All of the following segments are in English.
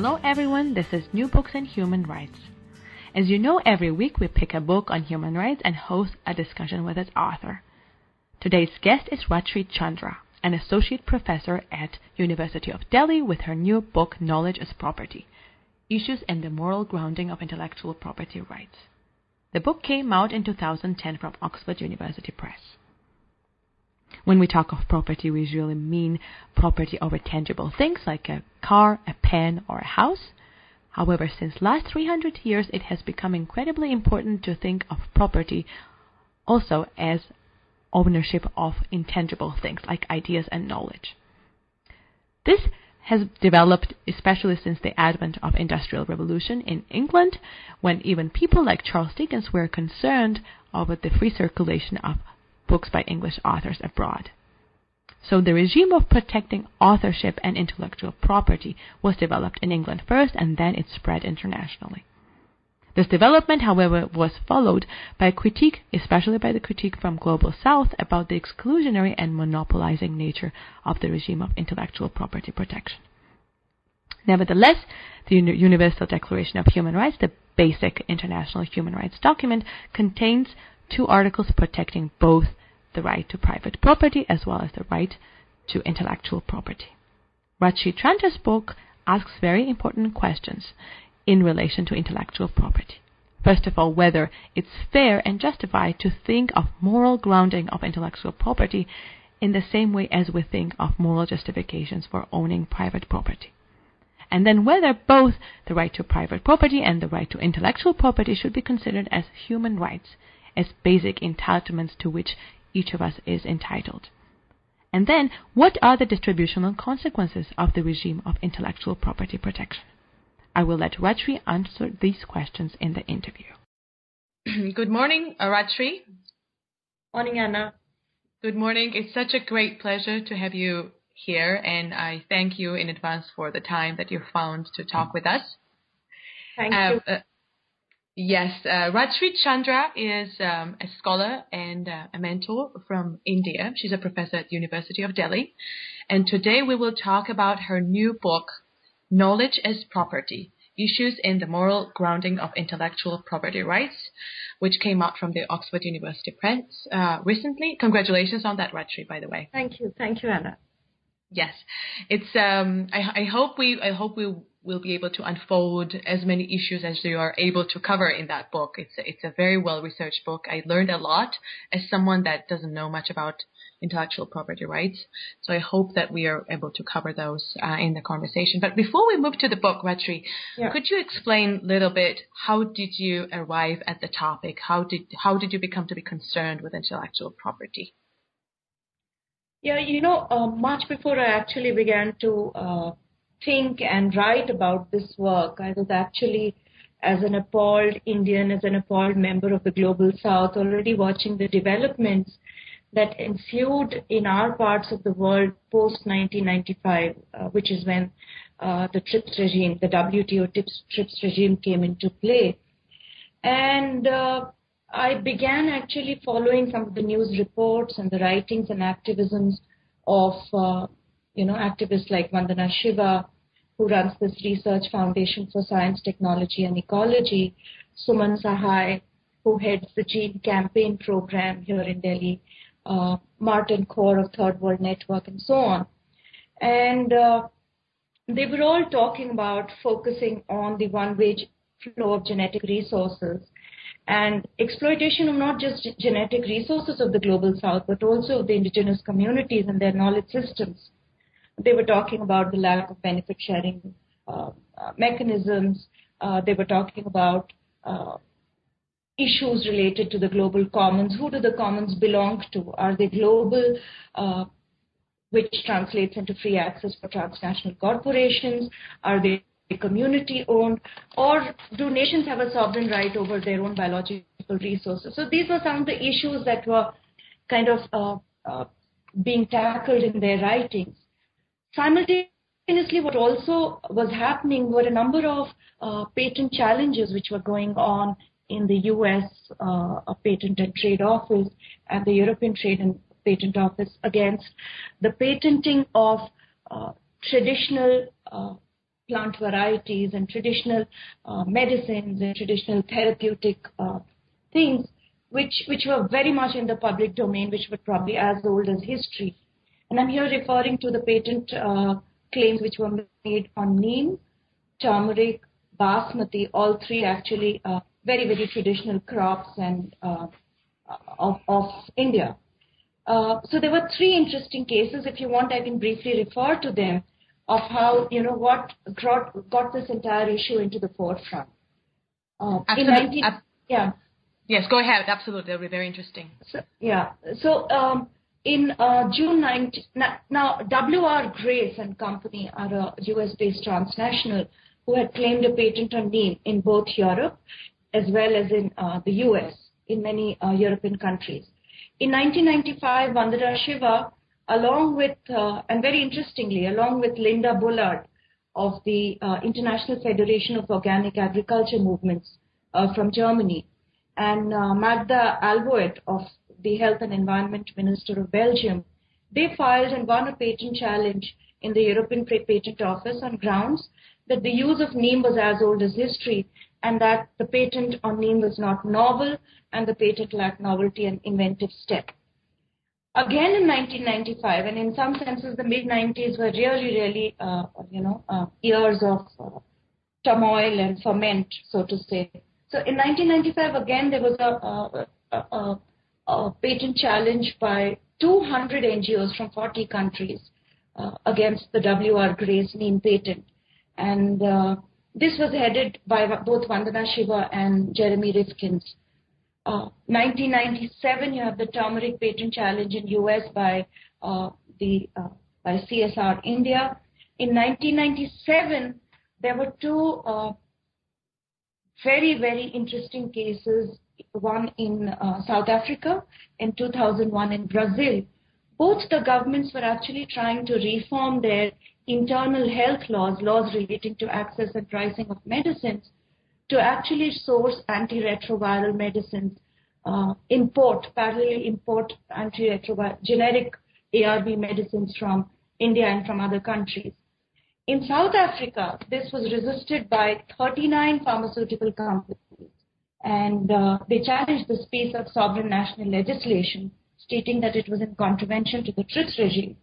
Hello everyone, this is New Books and Human Rights. As you know, every week we pick a book on human rights and host a discussion with its author. Today's guest is Rajshree Chandra, an associate professor at University of Delhi with her new book Knowledge as Property: Issues and the Moral Grounding of Intellectual Property Rights. The book came out in 2010 from Oxford University Press. When we talk of property, we usually mean property over tangible things like a car, a pen, or a house. However, since last 300 years, it has become incredibly important to think of property also as ownership of intangible things like ideas and knowledge. This has developed especially since the advent of industrial revolution in England when even people like Charles Dickens were concerned over the free circulation of books by English authors abroad. So the regime of protecting authorship and intellectual property was developed in England first and then it spread internationally. This development, however, was followed by critique, especially by the critique from Global South, about the exclusionary and monopolizing nature of the regime of intellectual property protection. Nevertheless, the Universal Declaration of Human Rights, the basic international human rights document, contains two articles protecting both the right to private property as well as the right to intellectual property. Rajshree Chandra's book asks very important questions in relation to intellectual property. First of all, whether it's fair and justified to think of moral grounding of intellectual property in the same way as we think of moral justifications for owning private property. And then whether both the right to private property and the right to intellectual property should be considered as human rights as basic entitlements to which each of us is entitled. And then, what are the distributional consequences of the regime of intellectual property protection? I will let Rajshree answer these questions in the interview. Good morning, uh, Rajshree. Morning, Anna. Good morning. It's such a great pleasure to have you here, and I thank you in advance for the time that you found to talk with us. Thank uh, you. Uh, Yes, uh, Rajshree Chandra is um, a scholar and uh, a mentor from India. She's a professor at the University of Delhi. And today we will talk about her new book, Knowledge as Property, Issues in the Moral Grounding of Intellectual Property Rights, which came out from the Oxford University Press uh, recently. Congratulations on that, Rajshree, by the way. Thank you. Thank you, Anna. Yes, it's. Um, I, I hope we. I hope we will be able to unfold as many issues as you are able to cover in that book. It's a, it's a very well researched book. I learned a lot as someone that doesn't know much about intellectual property rights. So I hope that we are able to cover those uh, in the conversation. But before we move to the book, Rajshree, yeah. could you explain a little bit how did you arrive at the topic? How did how did you become to be concerned with intellectual property? Yeah, you know, uh, much before I actually began to uh, think and write about this work. I was actually, as an appalled Indian, as an appalled member of the Global South, already watching the developments that ensued in our parts of the world post 1995, uh, which is when uh, the TRIPS regime, the WTO TRIPS, TRIPS regime came into play. And uh, I began actually following some of the news reports and the writings and activisms of uh, you know, activists like Vandana Shiva, who runs this Research Foundation for Science, Technology and Ecology, Suman Sahai, who heads the Gene Campaign program here in Delhi, uh, Martin Khor of Third World Network, and so on. And uh, they were all talking about focusing on the one-way flow of genetic resources and exploitation of not just genetic resources of the global south, but also of the indigenous communities and their knowledge systems they were talking about the lack of benefit sharing uh, uh, mechanisms. Uh, they were talking about uh, issues related to the global commons. Who do the commons belong to? Are they global, which translates into free access for transnational corporations? Are they community owned, or do nations have a sovereign right over their own biological resources? So these were some of the issues that were kind of uh, uh, being tackled in their writings. Simultaneously, what also was happening were a number of uh, patent challenges which were going on in the US uh, Patent and Trade Office and the European Trade and Patent Office against the patenting of uh, traditional uh, plant varieties and traditional uh, medicines and traditional therapeutic uh, things, which, which were very much in the public domain, which were probably as old as history. And I'm here referring to the patent uh, claims which were made on neem, turmeric, basmati, all three actually uh, very, very traditional crops and uh, of, of India. Uh, so there were three interesting cases. If you want, I can briefly refer to them of how, you know, what got, got this entire issue into the forefront. Uh, Absolutely. 19, yeah. Yes, go ahead. Absolutely. That'll be very interesting. So, yeah. So um, in uh, June 19, now W.R. Grace and Company are a US-based transnational who had claimed a patent on neem in both Europe as well as in uh, the US, in many uh, European countries. In 1995, Vandana Shiva, along with, uh, and very interestingly, along with Linda Bullard of the uh, International Federation of Organic Agriculture Movements uh, from Germany, and Magda Aelvoet of the Health and Environment Minister of Belgium, they filed and won a patent challenge in the European Patent Office on grounds that the use of neem was as old as history and that the patent on neem was not novel and the patent lacked novelty and inventive step. Again in 1995, and in some senses the mid 90s were really, really, uh, you know, uh, years of uh, turmoil and ferment, so to say. So in 1995, again there was a, a, a, a patent challenge by 200 NGOs from 40 countries uh, against the W.R. Grace neem patent, and uh, this was headed by both Vandana Shiva and Jeremy Rifkins. Uh, 1997, you have the turmeric patent challenge in US by uh, the uh, by CSR India. In 1997, there were two uh, very very interesting cases. One in uh, South Africa, in 2001 in Brazil. Both the governments were actually trying to reform their internal health laws, laws relating to access and pricing of medicines, to actually source antiretroviral medicines, uh, import, parallelly import antiretroviral, generic ARV medicines from India and from other countries. In South Africa, this was resisted by 39 pharmaceutical companies, and uh, they challenged the space of sovereign national legislation, stating that it was in contravention to the TRIPS regime.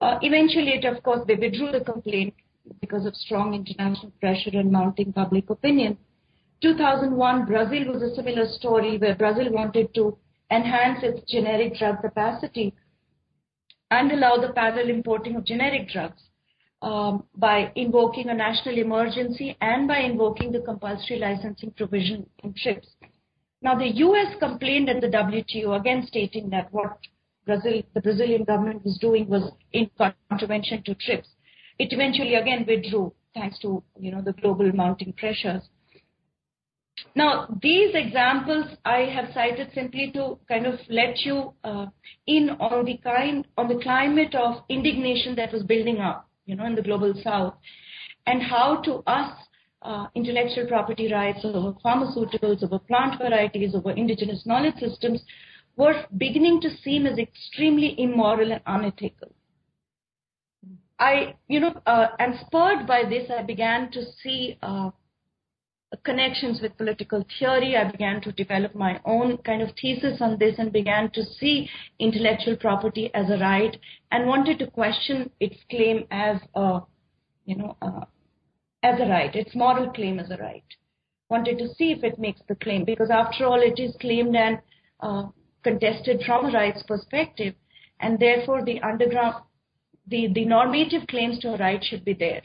Uh, eventually, it, of course, they withdrew the complaint because of strong international pressure and mounting public opinion. 2001, Brazil was a similar story where Brazil wanted to enhance its generic drug capacity and allow the parallel importing of generic drugs um, by invoking a national emergency and by invoking the compulsory licensing provision in TRIPS. Now, the U.S. complained at the WTO, again stating that what Brazil, the Brazilian government was doing was in contravention to TRIPS. It eventually again withdrew thanks to you know the global mounting pressures. Now, these examples I have cited simply to kind of let you uh, in on the kind on the climate of indignation that was building up, you know, in the global south, and how to us uh, intellectual property rights over pharmaceuticals, over plant varieties, over indigenous knowledge systems were beginning to seem as extremely immoral and unethical. I, you know, uh, and spurred by this, I began to see uh, connections with political theory. I began to develop my own kind of thesis on this and began to see intellectual property as a right and wanted to question its claim as a, you know, uh, as a right, its moral claim as a right. Wanted to see if it makes the claim because after all, it is claimed and uh, contested from a rights perspective, and therefore the underground, the, the normative claims to a right should be there.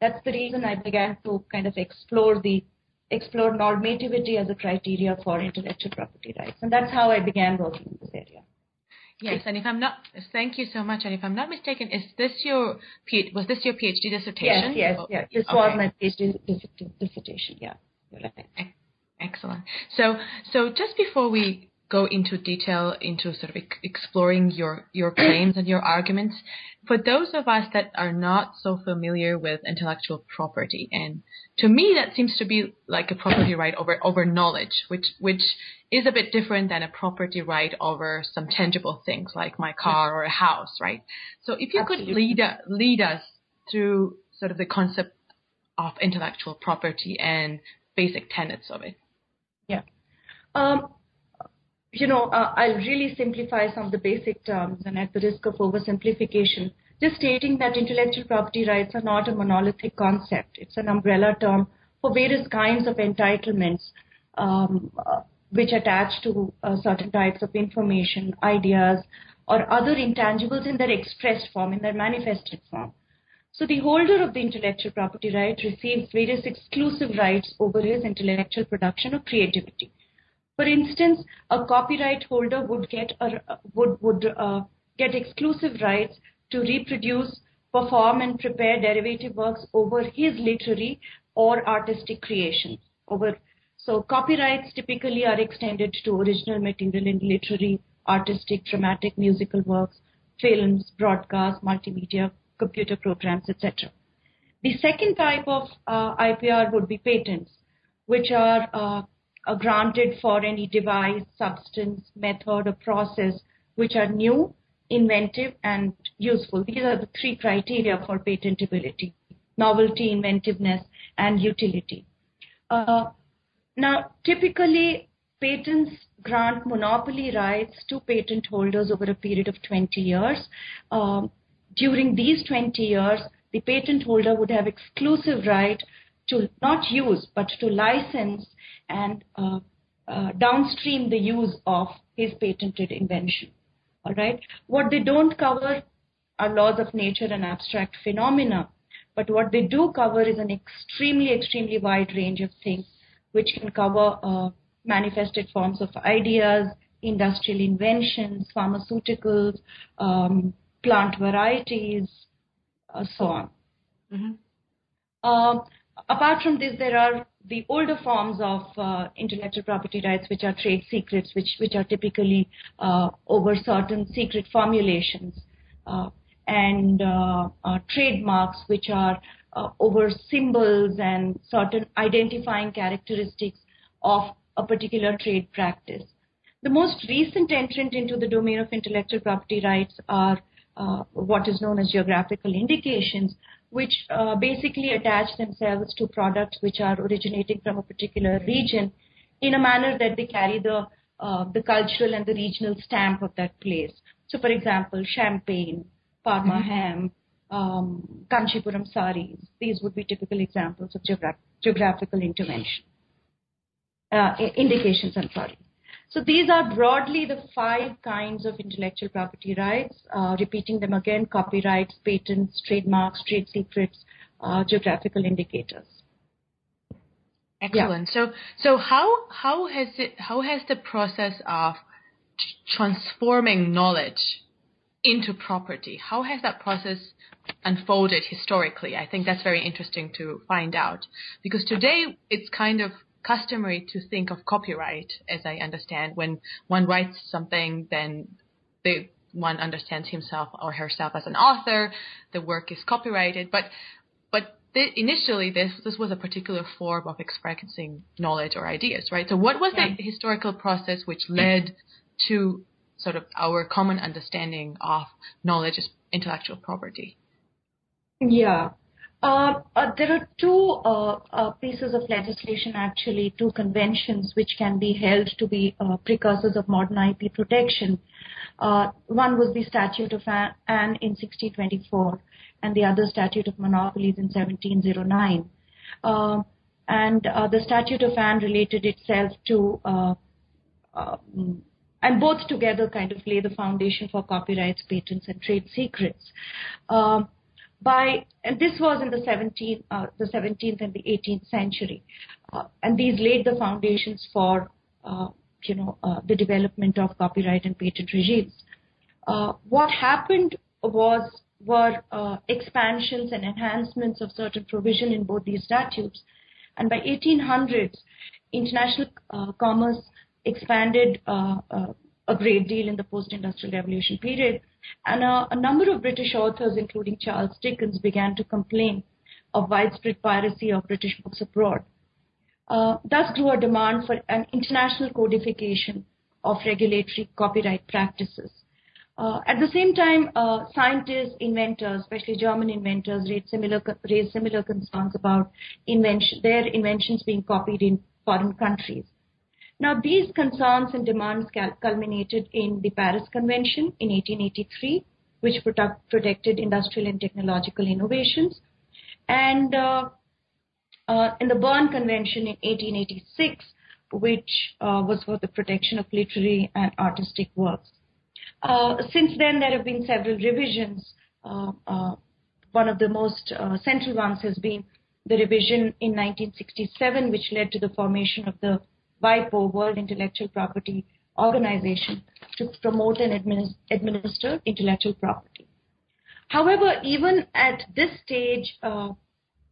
That's the reason I began to kind of explore the explore normativity as a criteria for intellectual property rights, and that's how I began working in this area. Yes, and if I'm not, thank you so much. And if I'm not mistaken, is this your was this your PhD dissertation? Yes, yes, oh, yes. This okay. was my PhD dissertation. Yeah, right. Excellent. So, so just before we go into detail into sort of exploring your your claims and your arguments, for those of us that are not so familiar with intellectual property, and to me that seems to be like a property right over over knowledge, which which is a bit different than a property right over some tangible things like my car or a house, right? So if you Absolutely. could lead lead us through sort of the concept of intellectual property and basic tenets of it. Yeah. Um, you know, uh, I'll really simplify some of the basic terms and at the risk of oversimplification, just stating that intellectual property rights are not a monolithic concept. It's an umbrella term for various kinds of entitlements um, uh, which attach to uh, certain types of information, ideas, or other intangibles in their expressed form, in their manifested form. So the holder of the intellectual property right receives various exclusive rights over his intellectual production or creativity. For instance, a copyright holder would get a, would would uh, get exclusive rights to reproduce, perform, and prepare derivative works over his literary or artistic creations. Over so copyrights typically are extended to original material in literary, artistic, dramatic, musical works, films, broadcast, multimedia, computer programs, etc. The second type of uh, IPR would be patents, which are uh, are granted for any device, substance, method, or process which are new, inventive, and useful. These are the three criteria for patentability novelty, inventiveness, and utility. Uh, now, typically, patents grant monopoly rights to patent holders over a period of 20 years. Um, during these 20 years, the patent holder would have exclusive right to not use, but to license and uh, uh, downstream the use of his patented invention. All right. What they don't cover are laws of nature and abstract phenomena, but what they do cover is an extremely, extremely wide range of things, which can cover uh, manifested forms of ideas, industrial inventions, pharmaceuticals, um, plant varieties, uh, so on. Mm-hmm. Uh, apart from this, there are the older forms of uh, intellectual property rights, which are trade secrets, which, which are typically uh, over certain secret formulations, uh, and uh, uh, trademarks, which are uh, over symbols and certain identifying characteristics of a particular trade practice. The most recent entrant into the domain of intellectual property rights are what is known as geographical indications, which uh, basically attach themselves to products which are originating from a particular region in a manner that they carry the uh, the cultural and the regional stamp of that place. So, for example, champagne, Parma mm-hmm. ham, um, Kanchipuram saris. These would be typical examples of geogra- geographical intervention. Uh, indications, I'm sorry. So these are broadly the five kinds of intellectual property rights. Uh, repeating them again, copyrights, patents, trademarks, trade secrets, uh, geographical indicators. Excellent. Yeah. So, so how how has it how has the process of transforming knowledge into property how has that process unfolded historically? I think that's very interesting to find out because today it's kind of customary to think of copyright, as I understand. When one writes something, then they, one understands himself or herself as an author. The work is copyrighted, but but th- initially this this was a particular form of expressing knowledge or ideas, right? So what was yeah. the historical process which led to sort of our common understanding of knowledge as intellectual property? Yeah. Uh, uh, there are two uh, uh, pieces of legislation, actually, two conventions which can be held to be uh, precursors of modern IP protection. One was the Statute of Anne in 1624, and the other Statute of Monopolies in 1709. Um, and the Statute of Anne related itself to, um, and both together kind of lay the foundation for copyrights, patents, and trade secrets. Um, by and this was in the 17th, uh, the 17th and the 18th century, uh, and these laid the foundations for uh, you know uh, the development of copyright and patent regimes. Uh, what happened was were uh, expansions and enhancements of certain provision in both these statutes. And by 1800s, international commerce expanded a great deal in the post-industrial revolution period. And a number of British authors, including Charles Dickens, began to complain of widespread piracy of British books abroad. Uh, thus grew a demand for an international codification of regulatory copyright practices. Uh, at the same time, uh, scientists, inventors, especially German inventors, raised similar, raised similar concerns about invention, their inventions being copied in foreign countries. Now, these concerns and demands culminated in the Paris Convention in 1883, which protect, protected industrial and technological innovations, and uh, uh, in the Berne Convention in 1886, which uh, was for the protection of literary and artistic works. Uh, since then, there have been several revisions. Uh, uh, one of the most central ones has been the revision in 1967, which led to the formation of the WIPO, World Intellectual Property Organization, to promote and administer intellectual property. However, even at this stage, uh,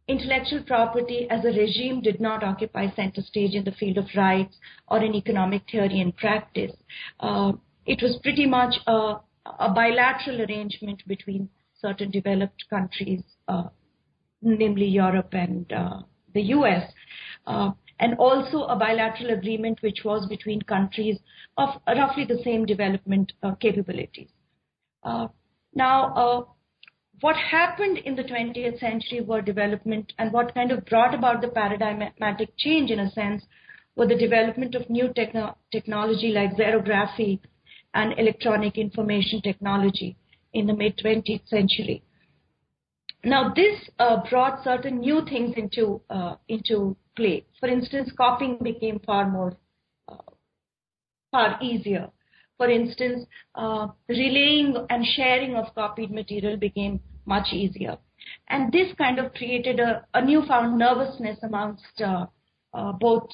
intellectual property as a regime did not occupy center stage in the field of rights or in economic theory and practice. Uh, it was pretty much a, a bilateral arrangement between certain developed countries, uh, namely Europe and uh, the US, uh, and also a bilateral agreement which was between countries of roughly the same development uh, capabilities. Uh, now, uh, what happened in the 20th century were development and what kind of brought about the paradigmatic change in a sense were the development of new techno- technology like xerography and electronic information technology in the mid 20th century. Now, this uh, brought certain new things into uh, into play. For instance, copying became far more uh, far easier. For instance, uh, relaying and sharing of copied material became much easier, and this kind of created a, a newfound nervousness amongst uh, uh, both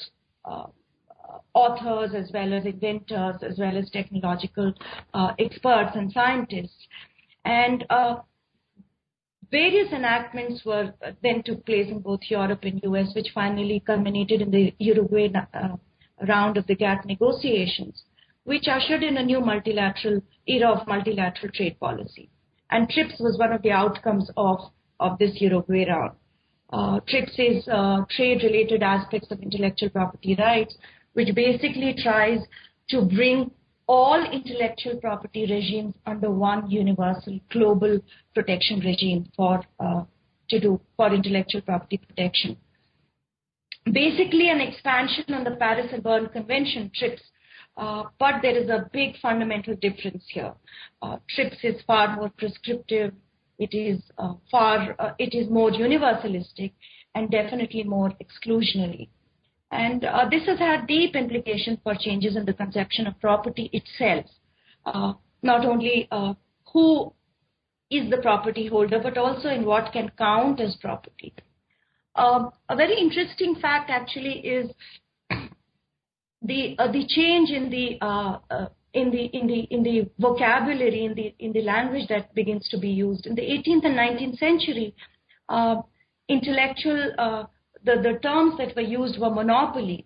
authors as well as inventors as well as technological experts and scientists. And various enactments were uh, then took place in both Europe and US, which finally culminated in the Uruguay uh, round of the GATT negotiations, which ushered in a new multilateral era of multilateral trade policy. And TRIPS was one of the outcomes of, of this Uruguay round. Uh, TRIPS is uh, trade-related aspects of intellectual property rights, which basically tries to bring all intellectual property regimes under one universal global protection regime for uh, to do for intellectual property protection. Basically, an expansion on the Paris and Berne Convention TRIPS, uh, but there is a big fundamental difference here. Uh, TRIPS is far more prescriptive. It is uh, far. Uh, it is more universalistic and definitely more exclusionary. And uh, this has had deep implications for changes in the conception of property itself. Uh, not only uh, who is the property holder, but also in what can count as property. Um, a very interesting fact actually is the uh, the change in the uh, uh, in the in the in the vocabulary in the in the language that begins to be used in the 18th and 19th century. intellectual the, the terms that were used were monopolies.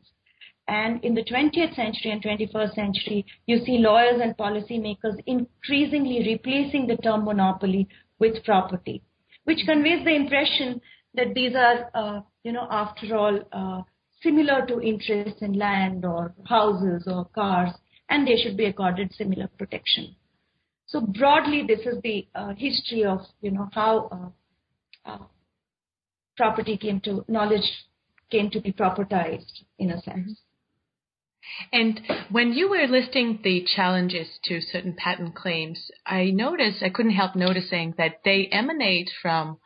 And in the 20th century and 21st century, you see lawyers and policymakers increasingly replacing the term monopoly with property, which conveys the impression that these are, uh, you know, after all, uh, similar to interests in land or houses or cars, and they should be accorded similar protection. So broadly, this is the uh, history of, you know, how uh, uh, property came to knowledge came to be propertized in a sense. Mm-hmm. And when you were listing the challenges to certain patent claims, I noticed, I couldn't help noticing that they emanate from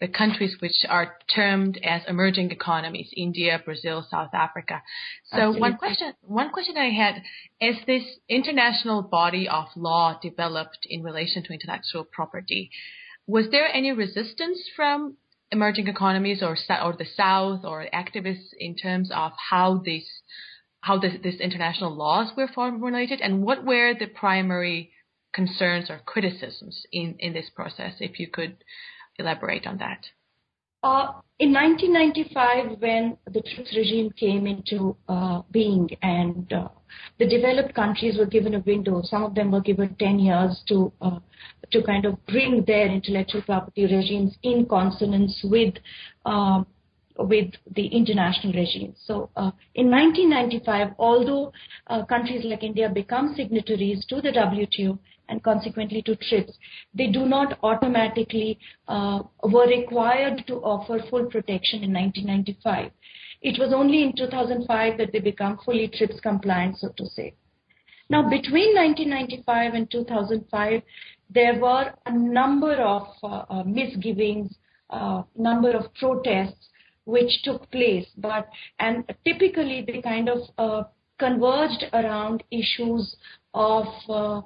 the countries which are termed as emerging economies, India, Brazil, South Africa. So Absolutely. one question, one question I had, as this international body of law developed in relation to intellectual property, was there any resistance from emerging economies or or the South or activists in terms of how this how this, this international laws were formulated and what were the primary concerns or criticisms in, in this process, if you could elaborate on that. Uh, in 1995, when the TRIPS regime came into uh, being and uh, the developed countries were given a window, some of them were given 10 years to uh, to kind of bring their intellectual property regimes in consonance with um, with the international regime. So uh, in 1995, although uh, countries like India become signatories to the WTO and consequently to TRIPS, they do not automatically uh, were required to offer full protection in 1995. It was only in 2005 that they become fully TRIPS compliant, so to say. Now, between 1995 and 2005, there were a number of uh, uh, misgivings, uh, number of protests which took place, but and typically they kind of uh, converged around issues of uh,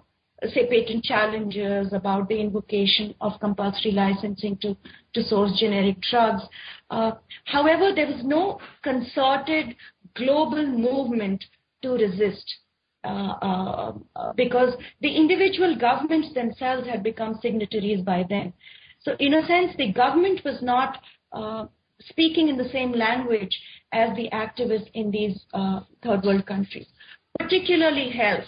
say patent challenges about the invocation of compulsory licensing to, to source generic drugs. Uh, however, there was no concerted global movement to resist uh, uh, uh, because the individual governments themselves had become signatories by then. So in a sense, the government was not uh, speaking in the same language as the activists in these uh, third world countries, particularly health,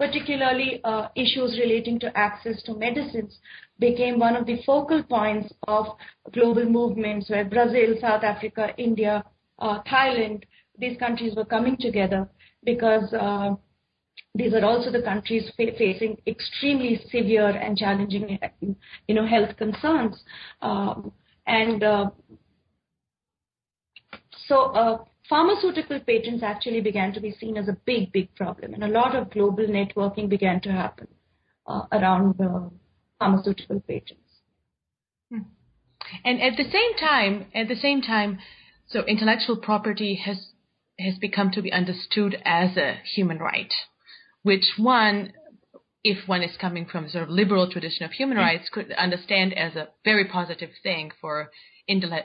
particularly uh, issues relating to access to medicines became one of the focal points of global movements where Brazil, South Africa, India, uh, Thailand, these countries were coming together because uh, these are also the countries fa- facing extremely severe and challenging, you know, health concerns. Um, and uh, so uh, pharmaceutical patents actually began to be seen as a big, big problem, and a lot of global networking began to happen uh, around pharmaceutical patents. Hmm. And at the same time, at the same time, so intellectual property has has become to be understood as a human right, which one, if one is coming from a sort of liberal tradition of human hmm. rights, could understand as a very positive thing for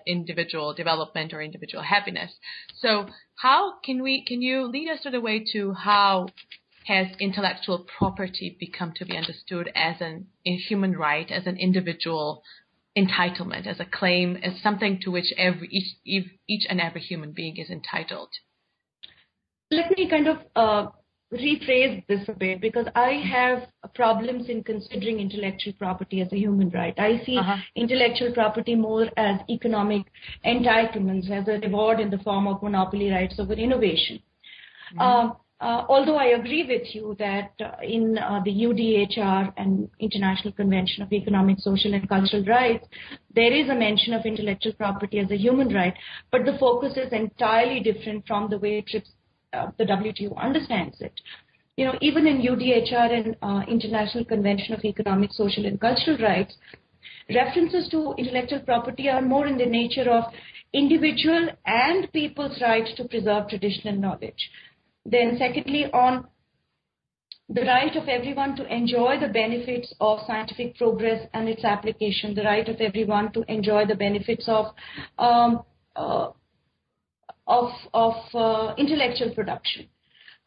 individual development or individual happiness. So how can we can you lead us to the way to how has intellectual property become to be understood as an a human right, as an individual entitlement, as a claim, as something to which every each each and every human being is entitled? Let me kind of uh, rephrase this a bit because I have problems in considering intellectual property as a human right. I see uh-huh. intellectual property more as economic entitlements, as a reward in the form of monopoly rights over innovation. Mm-hmm. Uh, uh, although I agree with you that uh, in uh, the UDHR and International Convention of Economic, Social and Cultural Rights, there is a mention of intellectual property as a human right, but the focus is entirely different from the way TRIPS uh, the WTO understands it. You know, even in UDHR and uh, International Convention of Economic, Social, and Cultural Rights, references to intellectual property are more in the nature of individual and people's right to preserve traditional knowledge. Then, secondly, on the right of everyone to enjoy the benefits of scientific progress and its application, the right of everyone to enjoy the benefits of um, uh, of, of uh, intellectual production.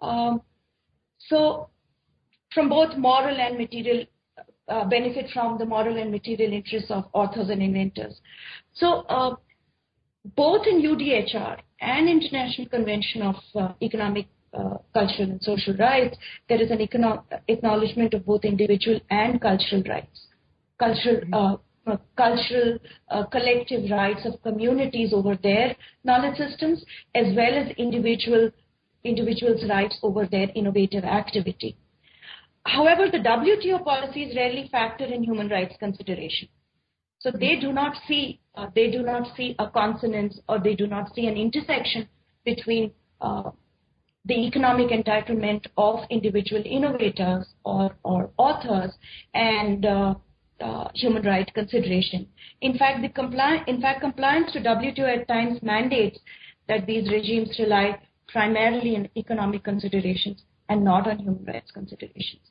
Um, so from both moral and material uh, benefit from the moral and material interests of authors and inventors. So uh, both in UDHR and International Convention of uh, Economic, uh, Cultural and Social Rights, there is an econo- acknowledgement of both individual and cultural rights. Cultural mm-hmm. uh, uh, cultural uh, collective rights of communities over their knowledge systems as well as individual individuals' rights over their innovative activity. However, the WTO policies rarely factor in human rights consideration. So they do not see uh, they do not see a consonance or they do not see an intersection between uh, the economic entitlement of individual innovators or, or authors and uh, human rights consideration. In fact, the compli- in fact, compliance to WTO at times mandates that these regimes rely primarily on economic considerations and not on human rights considerations.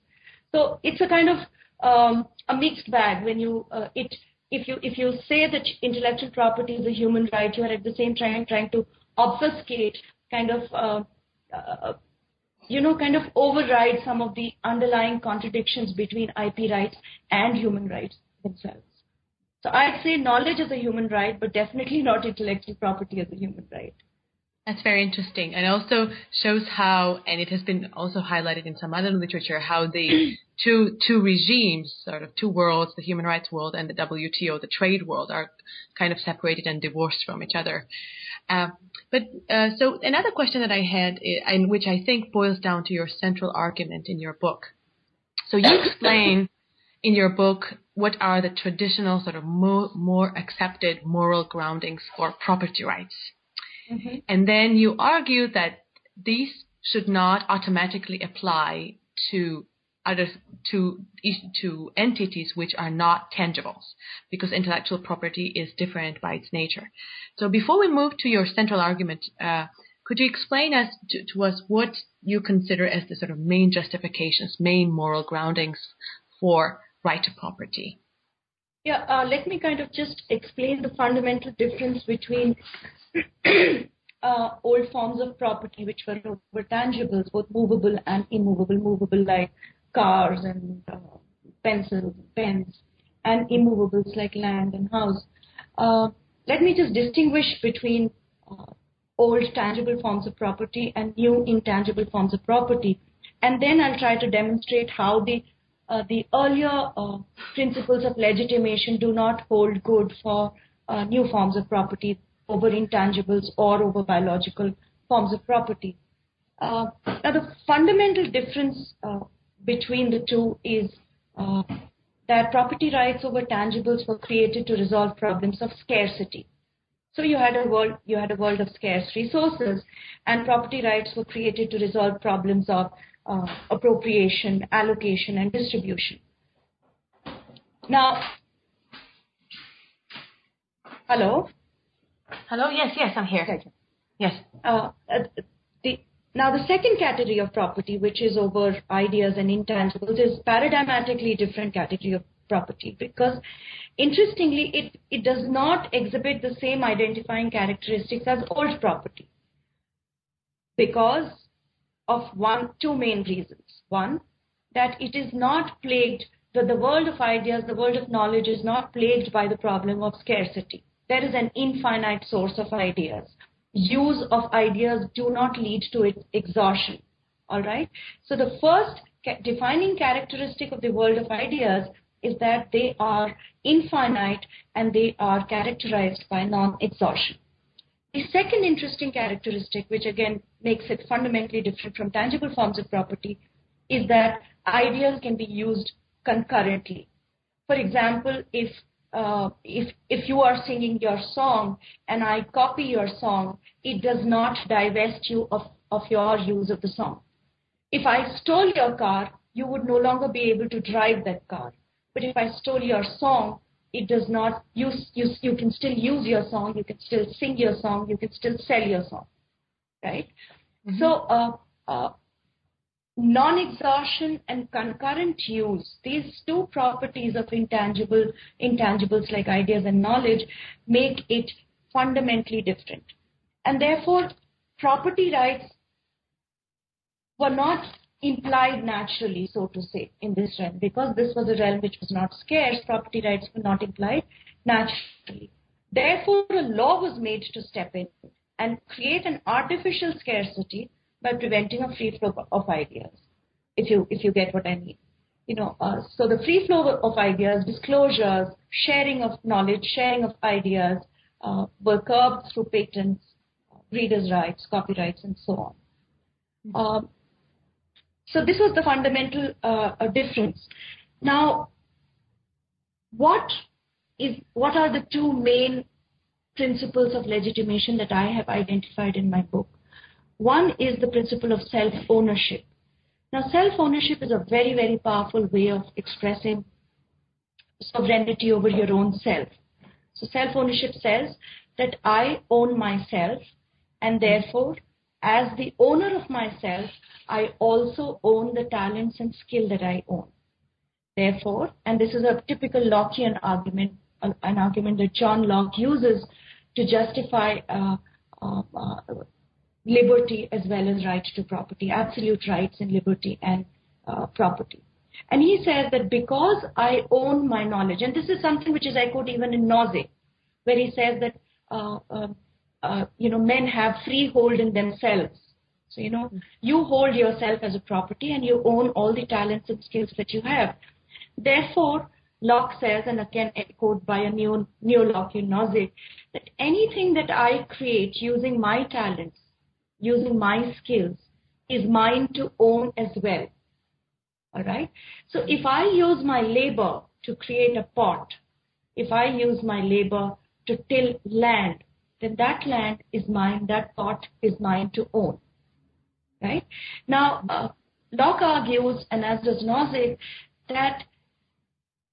So it's a kind of um, a mixed bag when you uh, it if you if you say that intellectual property is a human right, you are at the same time trying to obfuscate kind of uh, uh, you know, kind of override some of the underlying contradictions between IP rights and human rights themselves. So I'd say knowledge is a human right, but definitely not intellectual property as a human right. That's very interesting, and also shows how, and it has been also highlighted in some other literature, how the two two regimes, sort of two worlds, the human rights world and the WTO, the trade world, are kind of separated and divorced from each other. Uh, but uh, so another question that I had, and which I think boils down to your central argument in your book. So you explain in your book what are the traditional sort of more, more accepted moral groundings for property rights Mm-hmm. And then you argue that these should not automatically apply to other to to entities which are not tangibles because intellectual property is different by its nature. So before we move to your central argument, uh, could you explain us to, to, us what you consider as the sort of main justifications, main moral groundings for right to property? Yeah, uh, let me kind of just explain the fundamental difference between uh, old forms of property which were, were tangibles, both movable and immovable, movable like cars and uh, pencils, pens, and immovables like land and house. Uh, let me just distinguish between uh, old tangible forms of property and new intangible forms of property. And then I'll try to demonstrate how the uh, the earlier uh, principles of legitimation do not hold good for uh, new forms of property over intangibles or over biological forms of property. Uh, now, the fundamental difference uh, between the two is that property rights over tangibles were created to resolve problems of scarcity. So you had a world, you had a world of scarce resources, and property rights were created to resolve problems of uh, appropriation, allocation, and distribution. Now, hello. Hello. Yes. Yes. I'm here. Okay. Yes. Uh, uh, the, now, the second category of property, which is over ideas and intangibles, is paradigmatically different category of property because, interestingly, it, it does not exhibit the same identifying characteristics as old property because of one, two main reasons. One, that it is not plagued, that the world of ideas, the world of knowledge is not plagued by the problem of scarcity there is an infinite source of ideas. Use of ideas do not lead to its exhaustion. All right. So the first ca- defining characteristic of the world of ideas is that they are infinite and they are characterized by non-exhaustion. The second interesting characteristic, which again makes it fundamentally different from tangible forms of property, is that ideas can be used concurrently. For example, if uh, if if you are singing your song and I copy your song, it does not divest you of, of your use of the song. If I stole your car, you would no longer be able to drive that car. But if I stole your song, it does not use you you can still use your song, you can still sing your song, you can still sell your song. Right? Mm-hmm. So uh, uh, non-exhaustion and concurrent use, these two properties of intangible, intangibles like ideas and knowledge make it fundamentally different. And therefore, property rights were not implied naturally, so to say, in this realm. Because this was a realm which was not scarce, property rights were not implied naturally. Therefore, a law was made to step in and create an artificial scarcity by preventing a free flow of ideas. If you if you get what I mean, you know. Uh, so the free flow of ideas, disclosures, sharing of knowledge, sharing of ideas uh, were curbed through patents, breeders' rights, copyrights, and so on. Mm-hmm. Um, so this was the fundamental uh, difference. Now, what is what are the two main principles of legitimation that I have identified in my book? One is the principle of self-ownership. Now, self-ownership is a very, very powerful way of expressing sovereignty over your own self. So self-ownership says that I own myself and therefore, as the owner of myself, I also own the talents and skill that I own. Therefore, and this is a typical Lockean argument, an argument that John Locke uses to justify uh, uh, uh, liberty as well as right to property, absolute rights and liberty and uh, property. And he says that because I own my knowledge, and this is something which is echoed even in Nozick, where he says that uh, you know men have freehold in themselves. So you know you hold yourself as a property and you own all the talents and skills that you have. Therefore, Locke says, and again echoed by a neo neo-Lockean Nozick, that anything that I create using my talents, using my skills, is mine to own as well. All right. So if I use my labor to create a pot, if I use my labor to till land, then that land is mine, that pot is mine to own. Right? Now, uh, Locke argues, and as does Nozick, that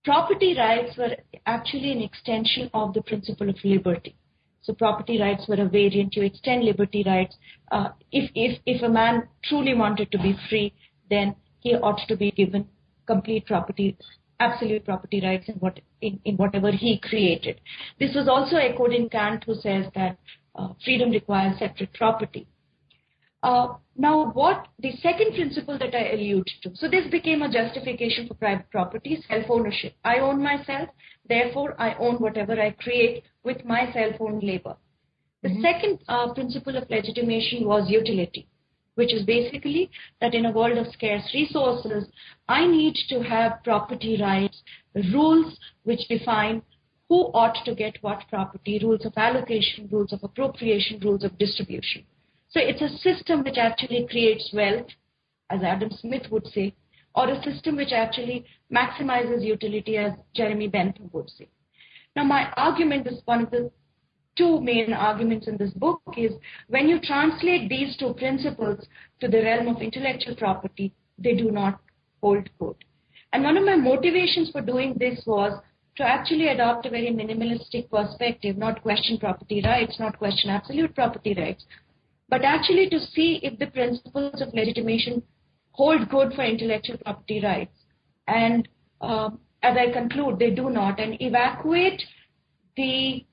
property rights were actually an extension of the principle of liberty. So property rights were a variant to extend liberty rights. Uh, if, if, if a man truly wanted to be free, then he ought to be given complete property, absolute property rights in, what, in, in whatever he created. This was also echoed in Kant, who says that uh, freedom requires separate property. Uh, now, what the second principle that I allude to, so this became a justification for private property, self-ownership. I own myself, therefore I own whatever I create with my self-owned labor. The mm-hmm. second uh, principle of legitimation was utility which is basically that in a world of scarce resources, I need to have property rights, rules which define who ought to get what property, rules of allocation, rules of appropriation, rules of distribution. So it's a system which actually creates wealth, as Adam Smith would say, or a system which actually maximizes utility, as Jeremy Bentham would say. Now, my argument is one of the two main arguments in this book is when you translate these two principles to the realm of intellectual property, they do not hold good. And one of my motivations for doing this was to actually adopt a very minimalistic perspective, not question property rights, not question absolute property rights, but actually to see if the principles of legitimation hold good for intellectual property rights. And uh, as I conclude, they do not, and evacuate the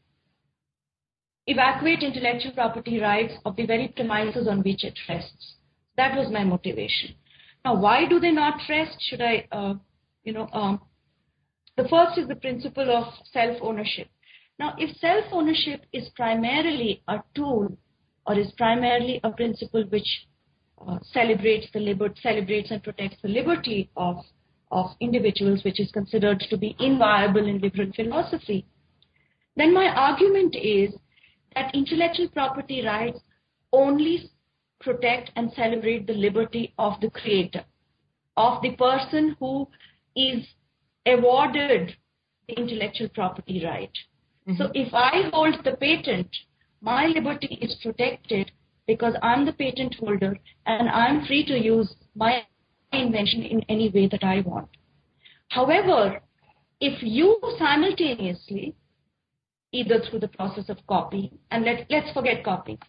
evacuate intellectual property rights of the very premises on which it rests. That was my motivation. Now, why do they not rest? Should I, uh, you know, um, the first is the principle of self-ownership. Now, if self-ownership is primarily a tool or is primarily a principle which uh, celebrates the liber- celebrates and protects the liberty of of individuals, which is considered to be inviolable in liberal philosophy, then my argument is that intellectual property rights only protect and celebrate the liberty of the creator, of the person who is awarded the intellectual property right. Mm-hmm. So if I hold the patent, my liberty is protected because I'm the patent holder and I'm free to use my invention in any way that I want. However, if you simultaneously either through the process of copying, and let, let's forget copying.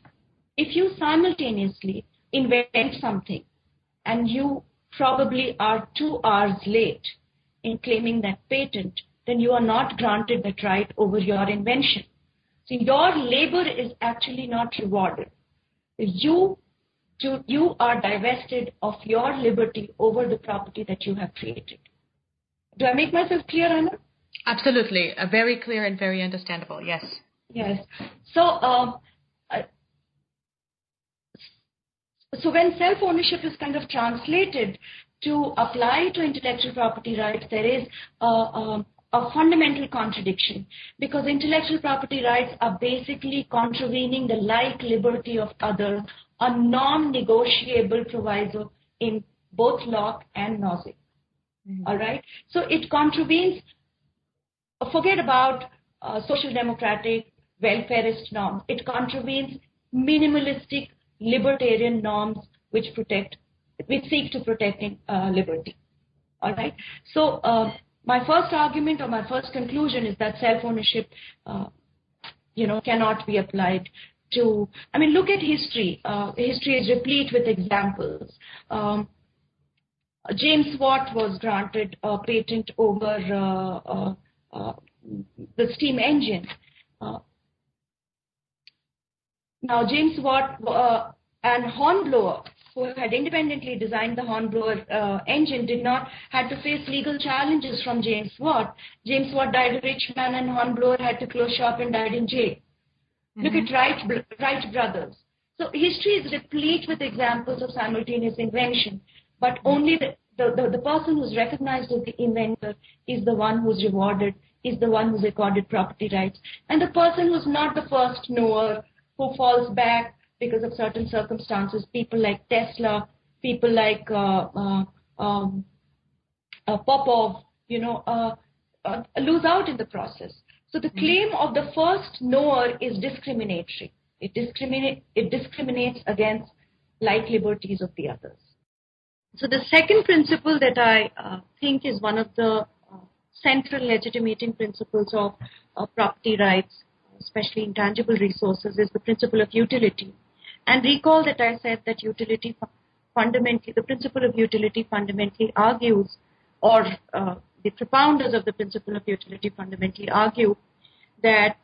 If you simultaneously invent something and you probably are two hours late in claiming that patent, then you are not granted that right over your invention. So your labor is actually not rewarded. You, you are divested of your liberty over the property that you have created. Do I make myself clear, Anna? Absolutely. Uh, very clear and very understandable. Yes. Yes. So, um, uh, so when self-ownership is kind of translated to apply to intellectual property rights, there is a, a, a fundamental contradiction because intellectual property rights are basically contravening the like liberty of others, a non-negotiable proviso in both Locke and Nozick. Mm-hmm. All right. So it contravenes forget about uh, social democratic welfareist norms. It contravenes minimalistic libertarian norms which protect, which seek to protect uh, liberty. All right. So uh, my first argument or my first conclusion is that self-ownership, uh, you know, cannot be applied to. I mean, look at history. Uh, history is replete with examples. Um, James Watt was granted a patent over uh, the steam engine. Uh, now, James Watt uh, and Hornblower, who had independently designed the Hornblower uh, engine, did not had to face legal challenges from James Watt. James Watt died a rich man, and Hornblower had to close shop and died in jail. Mm-hmm. Look at Wright, Wright brothers. So history is replete with examples of simultaneous invention, but only the, the, the, the person who's recognized as the inventor is the one who's rewarded, is the one who's recorded property rights. And the person who's not the first knower, who falls back because of certain circumstances, people like Tesla, people like uh, uh, um, uh, Popov, you know, uh, uh, lose out in the process. So the mm-hmm. claim of the first knower is discriminatory. It, discriminate, it discriminates against like liberties of the others. So the second principle that I uh, think is one of the uh, central legitimating principles of uh, property rights, especially intangible resources, is the principle of utility. And recall that I said that utility fundamentally, the principle of utility fundamentally argues, or uh, the propounders of the principle of utility fundamentally argue that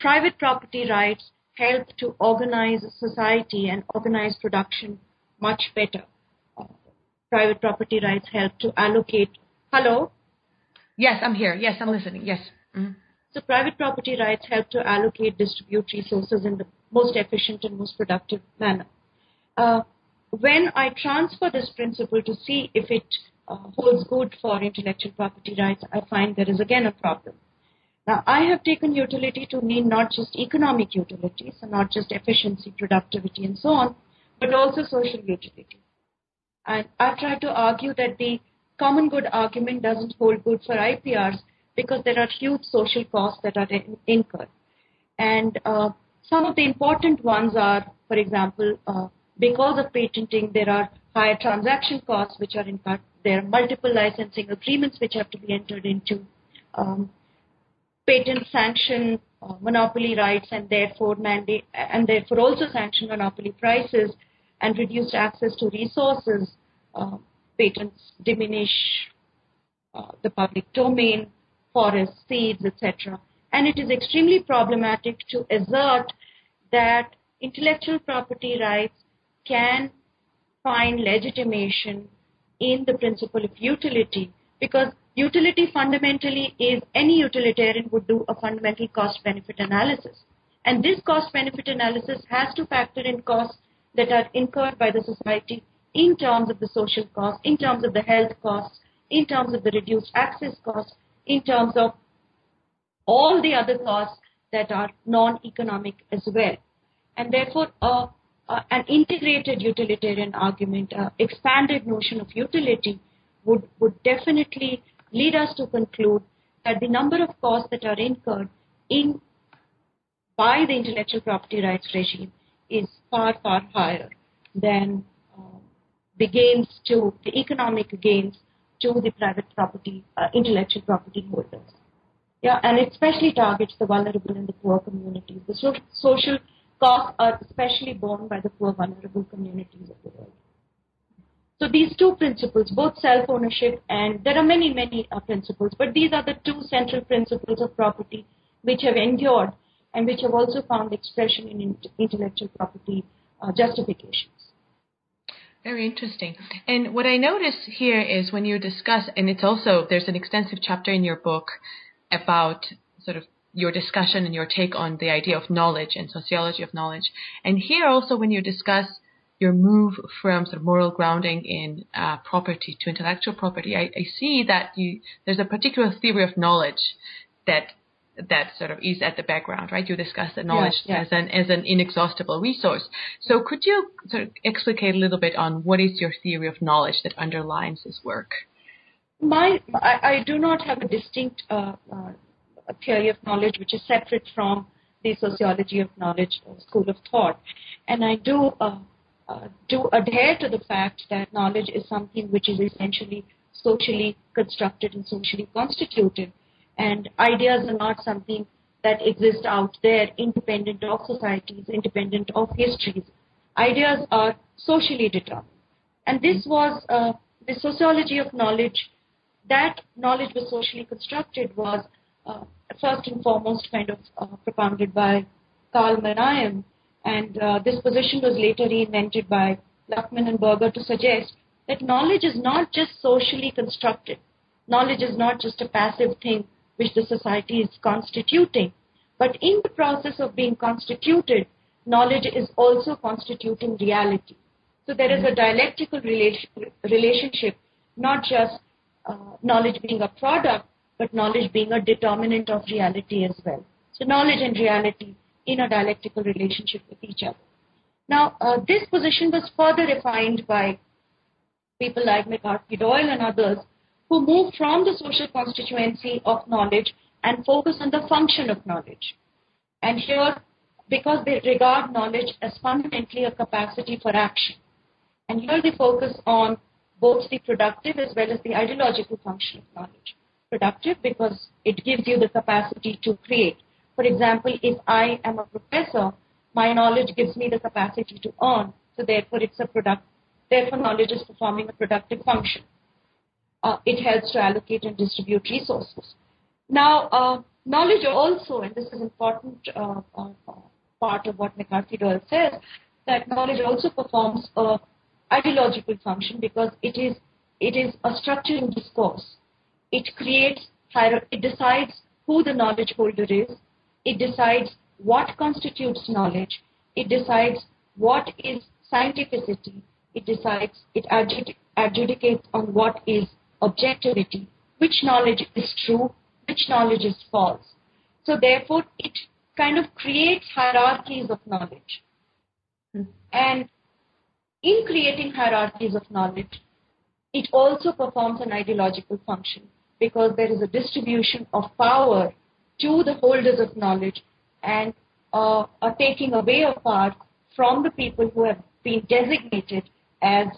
private property rights help to organize society and organize production much better. Private property rights help to allocate. Hello? Yes, I'm here. Yes, I'm listening. Yes. Mm-hmm. So private property rights help to allocate, distribute resources in the most efficient and most productive manner. Uh, when I transfer this principle to see if it uh, holds good for intellectual property rights, I find there is again a problem. Now, I have taken utility to mean not just economic utility, so not just efficiency, productivity, and so on, but also social utility. And I've tried to argue that the common good argument doesn't hold good for IPRs because there are huge social costs that are in- incurred. And uh, some of the important ones are, for example, uh, because of patenting, there are higher transaction costs which are incurred. There are multiple licensing agreements which have to be entered into. Um, patent sanction uh, monopoly rights and therefore mandate and therefore also sanction monopoly prices and reduced access to resources. Uh, patents diminish uh, the public domain, forests, seeds, etc. And it is extremely problematic to assert that intellectual property rights can find legitimation in the principle of utility because utility fundamentally is any utilitarian would do a fundamental cost benefit analysis. And this cost benefit analysis has to factor in costs that are incurred by the society in terms of the social costs, in terms of the health costs, in terms of the reduced access costs, in terms of all the other costs that are non-economic as well. And therefore, uh, uh, an integrated utilitarian argument, uh, expanded notion of utility would, would definitely lead us to conclude that the number of costs that are incurred in by the intellectual property rights regime is far, far higher than uh, the gains to the economic gains to the private property, uh, intellectual property holders. Yeah, and it especially targets the vulnerable and the poor communities. The so- social costs are especially borne by the poor, vulnerable communities of the world. So these two principles, both self-ownership and there are many, many uh, principles, but these are the two central principles of property which have endured and which have also found expression in intellectual property uh, justifications. Very interesting. And what I notice here is when you discuss, and it's also, there's an extensive chapter in your book about sort of your discussion and your take on the idea of knowledge and sociology of knowledge. And here also when you discuss your move from sort of moral grounding in uh, property to intellectual property, I, I see that you there's a particular theory of knowledge that that sort of is at the background, right? You discussed that knowledge yes, yes. as an as an inexhaustible resource. So could you sort of explicate a little bit on what is your theory of knowledge that underlines this work? My I, I do not have a distinct uh, uh, theory of knowledge which is separate from the sociology of knowledge school of thought, and I do uh, uh, to adhere to the fact that knowledge is something which is essentially socially constructed and socially constituted. And ideas are not something that exist out there independent of societies, independent of histories. Ideas are socially determined. And this was uh, the sociology of knowledge. That knowledge was socially constructed was uh, first and foremost kind of uh, propounded by Karl Mannheim And uh, this position was later reinvented by Luckmann and Berger to suggest that knowledge is not just socially constructed. Knowledge is not just a passive thing which the society is constituting, but in the process of being constituted, knowledge is also constituting reality. So there is a dialectical relationship, not just uh, knowledge being a product, but knowledge being a determinant of reality as well. So knowledge and reality in a dialectical relationship with each other. Now, uh, this position was further refined by people like McCarthy Doyle and others who moved from the social constituency of knowledge and focus on the function of knowledge. And here, because they regard knowledge as fundamentally a capacity for action. And here they focus on both the productive as well as the ideological function of knowledge. Productive because it gives you the capacity to create. For example, if I am a professor, my knowledge gives me the capacity to earn. So therefore, it's a product. Therefore, knowledge is performing a productive function. Uh, it helps to allocate and distribute resources. Now, uh, knowledge also, and this is important uh, uh part of what McCarthy Doyle says, that knowledge also performs a ideological function because it is it is a structuring discourse. It creates it decides who the knowledge holder is. It decides what constitutes knowledge. It decides what is scientificity. It decides, it adjudicates on what is objectivity, which knowledge is true, which knowledge is false. So therefore, it kind of creates hierarchies of knowledge. And in creating hierarchies of knowledge, it also performs an ideological function because there is a distribution of power to the holders of knowledge and uh, are taking away of power from the people who have been designated as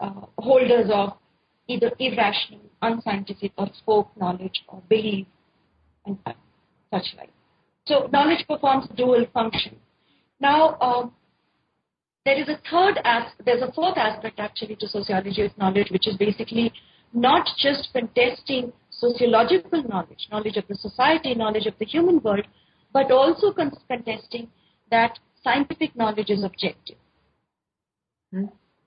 uh, holders of either irrational, unscientific, or folk knowledge or belief and such like. So knowledge performs dual function. Now, um, there is a third as there's a fourth aspect actually to sociology of knowledge, which is basically not just contesting sociological knowledge, knowledge of the society, knowledge of the human world, but also contesting that scientific knowledge is objective. Hmm?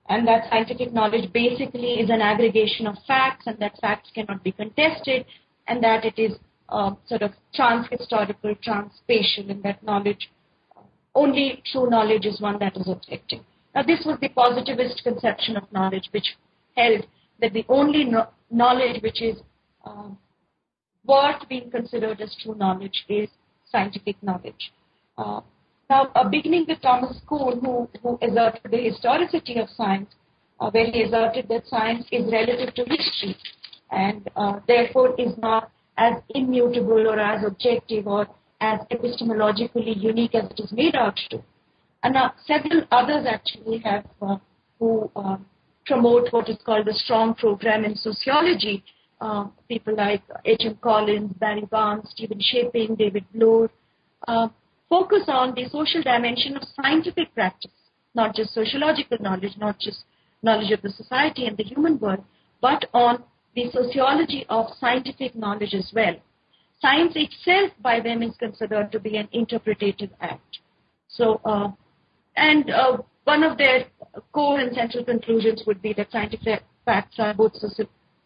And that scientific knowledge basically is an aggregation of facts, and that facts cannot be contested, and that it is uh, sort of trans-historical, trans-spatial, and that knowledge, only true knowledge is one that is objective. Now, this was the positivist conception of knowledge, which held that the only no- knowledge which is uh, worth being considered as true knowledge is scientific knowledge. Uh, now, uh, beginning with Thomas Kuhn, who, who asserted the historicity of science, uh, where he asserted that science is relative to history and uh, therefore is not as immutable or as objective or as epistemologically unique as it is made out to. And now several others actually have uh, who uh, promote what is called the strong program in sociology, uh, people like H.M. Collins, Barry Barnes, Stephen Shapin, David Bloor, uh, focus on the social dimension of scientific practice, not just sociological knowledge, not just knowledge of the society and the human world, but on the sociology of scientific knowledge as well. Science itself by them is considered to be an interpretative act. So, uh, and uh, one of their core and central conclusions would be that scientific facts are both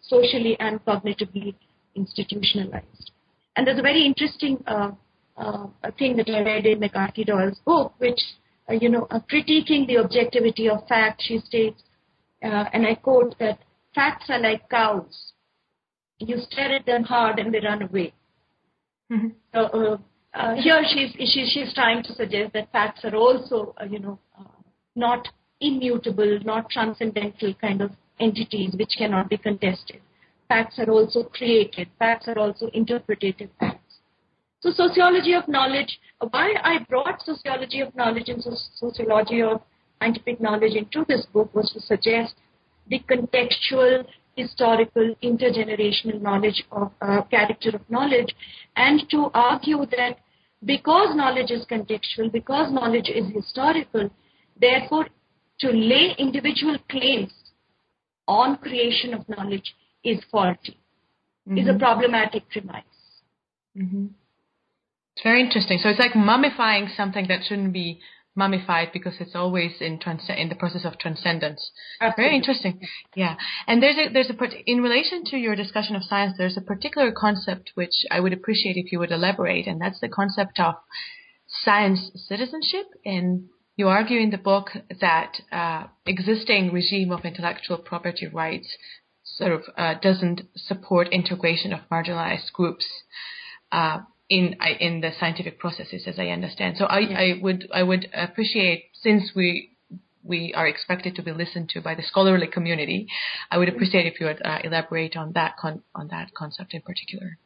socially and cognitively institutionalized. And there's a very interesting uh, uh, a thing that I read in McCarthy Doyle's book, which, uh, you know, uh, critiquing the objectivity of facts, she states, uh, and I quote, that facts are like cows. You stare at them hard and they run away. Mm-hmm. So uh, here she's, she, she's trying to suggest that facts are also, you know, not immutable, not transcendental kind of entities which cannot be contested. Facts are also created. Facts are also interpretative acts. So sociology of knowledge, why I brought sociology of knowledge and sociology of scientific knowledge into this book was to suggest the contextual, historical, intergenerational knowledge of uh, character of knowledge and to argue that because knowledge is contextual, because knowledge is historical, therefore to lay individual claims on creation of knowledge is faulty, mm-hmm. is a mm-hmm. problematic premise. Mm-hmm. It's very interesting. So it's like mummifying something that shouldn't be mummified because it's always in trans- in the process of transcendence. Absolutely. Very interesting. Yeah, and there's a there's a in relation to your discussion of science, there's a particular concept which I would appreciate if you would elaborate, and that's the concept of science citizenship. And you argue in the book that uh, existing regime of intellectual property rights sort of uh, doesn't support integration of marginalized groups. Uh, in in the scientific processes, as I understand. So I, I would I would appreciate since we we are expected to be listened to by the scholarly community, I would appreciate if you would uh, elaborate on that con- on that concept in particular.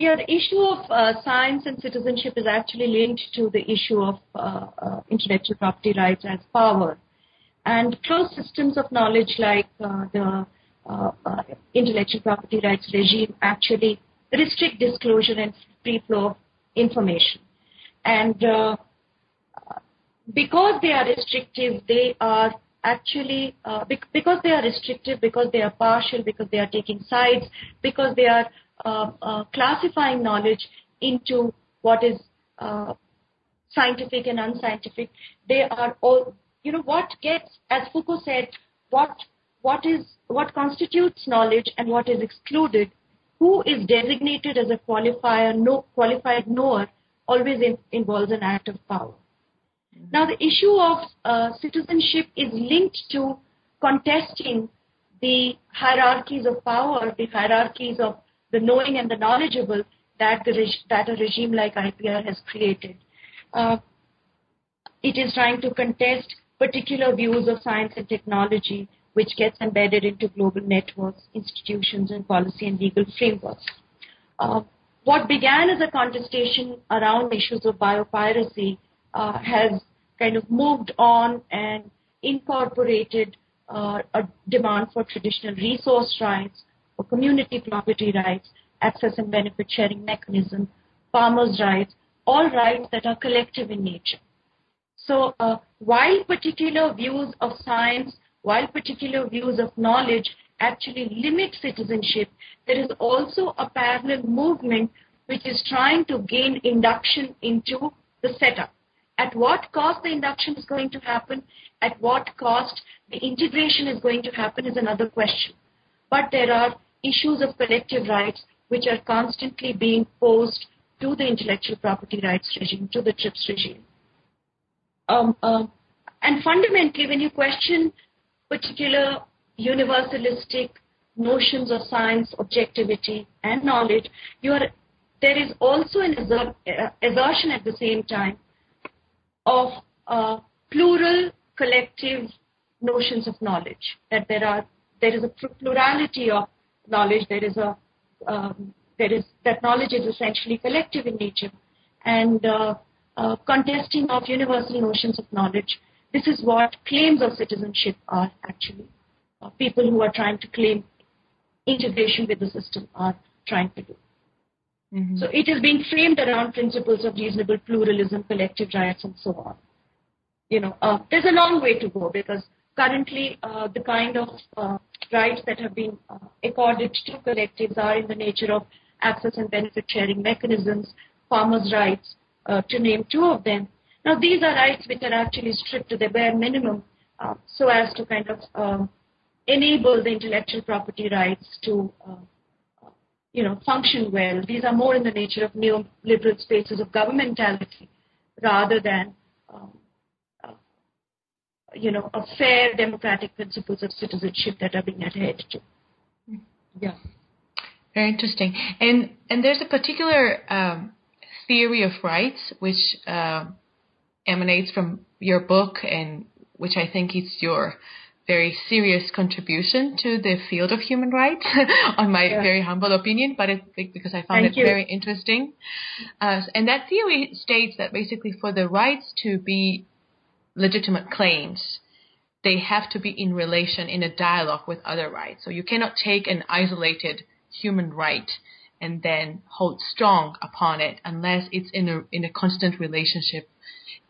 Yeah, the issue of uh, science and citizenship is actually linked to the issue of uh, uh intellectual property rights as power. And closed systems of knowledge like uh, the uh, intellectual property rights regime actually restrict disclosure and free flow of information. And uh, because they are restrictive, they are actually, uh, because they are restrictive, because they are partial, because they are taking sides, because they are uh, uh classifying knowledge into what is uh, scientific and unscientific, they are all, you know, what gets, as Foucault said, what what is what constitutes knowledge and what is excluded who is designated as a qualifier, no, qualified knower always in, involves an act of power. Mm-hmm. Now, the issue of uh, citizenship is linked to contesting the hierarchies of power, the hierarchies of the knowing and the knowledgeable that, the reg- that a regime like IPR has created. Uh, it is trying to contest particular views of science and technology which gets embedded into global networks, institutions, and policy and legal frameworks. Uh, what began as a contestation around issues of biopiracy uh, has kind of moved on and incorporated uh, a demand for traditional resource rights, for community property rights, access and benefit sharing mechanism, farmers' rights, all rights that are collective in nature. So uh, while particular views of science while particular views of knowledge actually limit citizenship, there is also a parallel movement which is trying to gain induction into the setup. At what cost the induction is going to happen, at what cost the integration is going to happen is another question. But there are issues of collective rights which are constantly being posed to the intellectual property rights regime, to the TRIPS regime. Um, uh, and fundamentally, when you question particular universalistic notions of science, objectivity, and knowledge, are, there is also an assertion at the same time of uh, plural collective notions of knowledge. That there are there is a plurality of knowledge. There is a um, there is that knowledge is essentially collective in nature, and uh, uh, contesting of universal notions of knowledge this is what claims of citizenship are actually. Uh, people who are trying to claim integration with the system are trying to do. Mm-hmm. So it is being framed around principles of reasonable pluralism, collective rights, and so on. You know, uh, there's a long way to go because currently uh, the kind of uh, rights that have been uh, accorded to collectives are in the nature of access and benefit sharing mechanisms, farmers' rights, uh, to name two of them. Now, these are rights which are actually stripped to the bare minimum uh, so as to kind of um, enable the intellectual property rights to, uh, uh, you know, function well. These are more in the nature of neoliberal spaces of governmentality rather than, um, uh, you know, a fair democratic principles of citizenship that are being adhered to. Yeah. Very interesting. And and there's a particular um, theory of rights which uh, emanates from your book and which I think is your very serious contribution to the field of human rights, on my yeah. very humble opinion, but it's because I found Thank it you. very interesting. Uh, and that theory states that basically for the rights to be legitimate claims, they have to be in relation in a dialogue with other rights. So you cannot take an isolated human right and then hold strong upon it unless it's in a in a constant relationship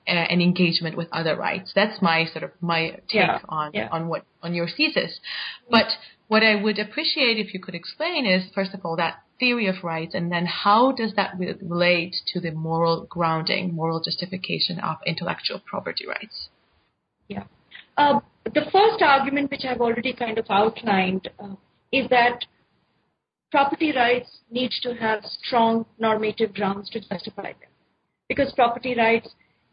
and engagement with other rights. That's my sort of my take Yeah, on yeah. on what on your thesis. But what I would appreciate if you could explain is first of all that theory of rights, and then how does that relate to the moral grounding, moral justification of intellectual property rights? Yeah. Uh, the first argument, which I've already kind of outlined, uh, is that property rights need to have strong normative grounds to justify them. Because property rights,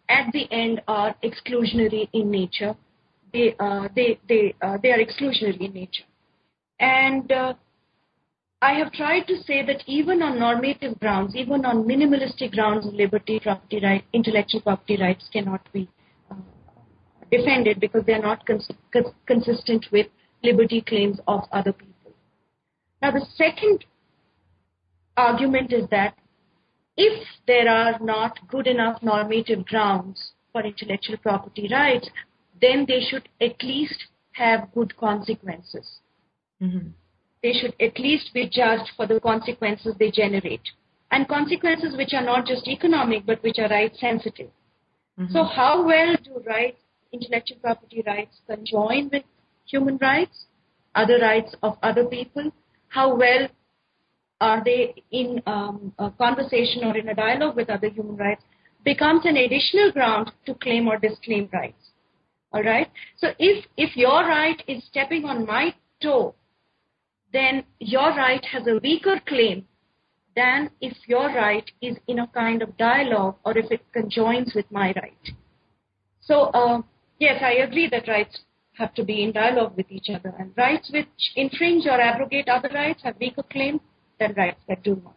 at the end, are exclusionary in nature. They, uh, they, they, uh, they are exclusionary in nature. And uh, I have tried to say that even on normative grounds, even on minimalistic grounds liberty, property right, intellectual property rights cannot be uh, defended because they are not cons- cons- consistent with liberty claims of other people. Now, the second argument is that if there are not good enough normative grounds for intellectual property rights, then they should at least have good consequences. Mm-hmm. They should at least be judged for the consequences they generate. And consequences which are not just economic but which are right sensitive. Mm-hmm. So, how well do rights, intellectual property rights, conjoin with human rights, other rights of other people? How well are they in um, a conversation or in a dialogue with other human rights? Becomes an additional ground to claim or disclaim rights. All right. So, if if your right is stepping on my toe, then your right has a weaker claim than if your right is in a kind of dialogue or if it conjoins with my right. So, uh, yes, I agree that rights have to be in dialogue with each other, and rights which infringe or abrogate other rights have weaker claim than rights that do not.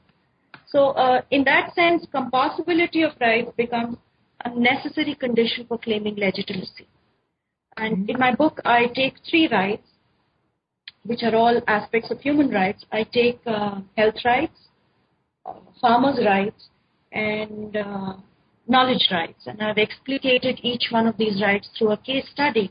So, uh, in that sense, compossibility of rights becomes a necessary condition for claiming legitimacy. And in my book, I take three rights, which are all aspects of human rights. I take uh, health rights, uh, farmers' rights, and uh, knowledge rights. And I've explicated each one of these rights through a case study.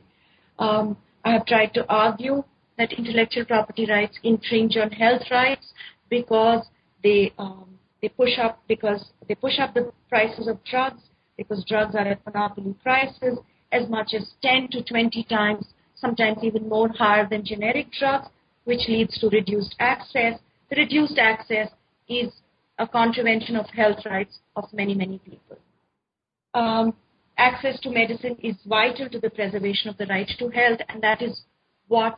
Um, I have tried to argue that intellectual property rights infringe on health rights because they um, they push up because they push up the prices of drugs because drugs are at monopoly prices as much as 10 to 20 times, sometimes even more higher than generic drugs, which leads to reduced access. The reduced access is a contravention of health rights of many, many people. Um, access to medicine is vital to the preservation of the right to health, and that is what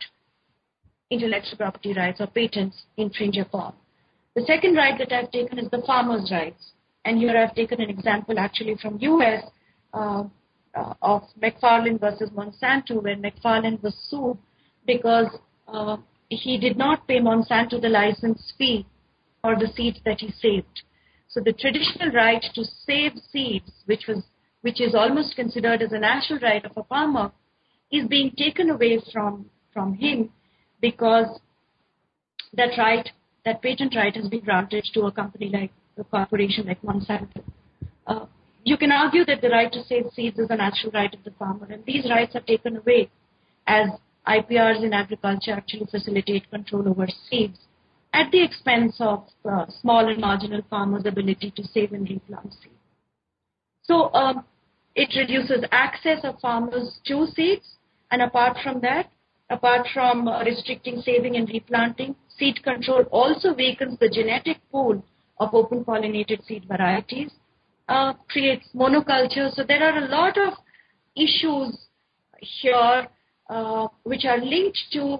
intellectual property rights or patents infringe upon. The second right that I've taken is the farmer's rights. And here I've taken an example actually from US uh, uh, of McFarling versus Monsanto, where McFarling was sued because uh, he did not pay Monsanto the license fee for the seeds that he saved. So the traditional right to save seeds, which was which is almost considered as a natural right of a farmer, is being taken away from from him because that right, that patent right, has been granted to a company like a corporation like Monsanto. Uh, you can argue that the right to save seeds is a natural right of the farmer, and these rights are taken away as IPRs in agriculture actually facilitate control over seeds at the expense of uh, small and marginal farmers' ability to save and replant seeds. So um, it reduces access of farmers to seeds, and apart from that, apart from uh, restricting saving and replanting, seed control also weakens the genetic pool of open pollinated seed varieties, uh, creates monoculture. So there are a lot of issues here uh, which are linked to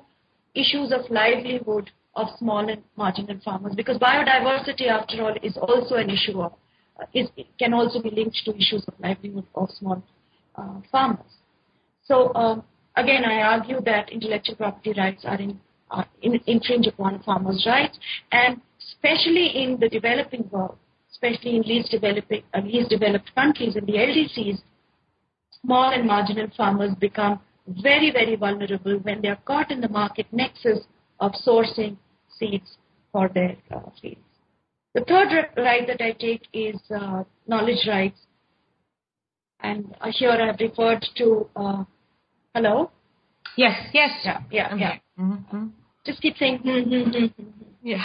issues of livelihood of small and marginal farmers because biodiversity after all is also an issue of uh, is, can also be linked to issues of livelihood of small uh, farmers. So um, again, I argue that intellectual property rights are in, uh, in, infringe upon farmers' rights, and especially in the developing world, especially in least developing, uh, least developed countries in the LDCs, small and marginal farmers become very, very vulnerable when they are caught in the market nexus of sourcing seeds for their uh, fields. The third right that I take is uh, knowledge rights. And here I have referred to, uh, hello? Yes, yes. Yeah, yeah, Okay. yeah. Mm-hmm. Just keep saying, hmm, hmm, hmm, hmm, hmm. Yeah.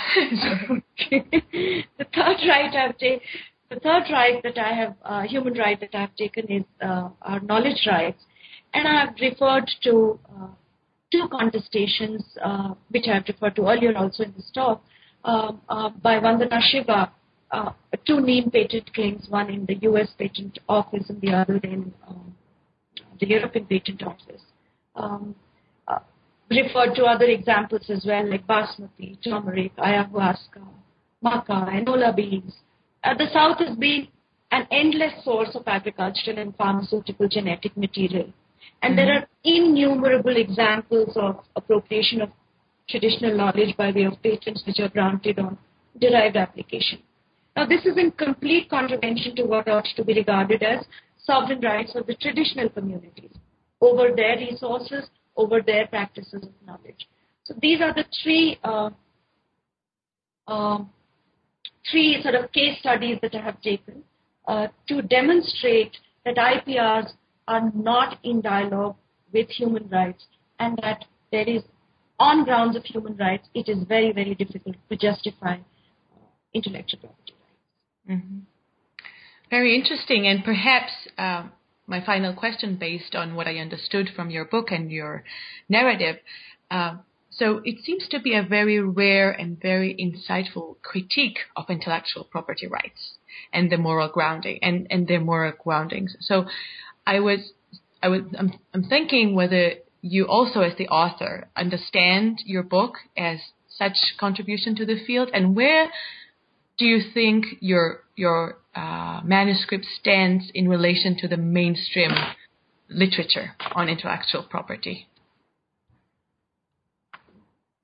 Okay. the third right I've ta- The third right that I have, uh, human right that I have taken is uh, our knowledge rights, and I have referred to uh, two contestations, uh, which I have referred to earlier also in this talk, um, uh, by Vandana Shiva, uh, two neem patent claims, one in the U.S. Patent Office and the other in um, the European Patent Office. Um, referred to other examples as well, like basmati, turmeric, ayahuasca, maca, enola beans, uh, the South has been an endless source of agricultural and pharmaceutical genetic material. And mm-hmm. there are innumerable examples of appropriation of traditional knowledge by way of patents which are granted on derived application. Now, this is in complete contravention to what ought to be regarded as sovereign rights of the traditional communities over their resources, over their practices of knowledge. So these are the three uh, uh, three sort of case studies that I have taken uh, to demonstrate that IPRs are not in dialogue with human rights and that there is, on grounds of human rights, it is very, very difficult to justify uh, intellectual property rights. Mm-hmm. Very interesting, and perhaps uh, my final question, based on what I understood from your book and your narrative, uh, so it seems to be a very rare and very insightful critique of intellectual property rights and the moral grounding and, and their moral groundings. So I was, I was, I'm, I'm thinking whether you also as the author understand your book as such contribution to the field and where do you think your, your uh, manuscript stands in relation to the mainstream literature on intellectual property?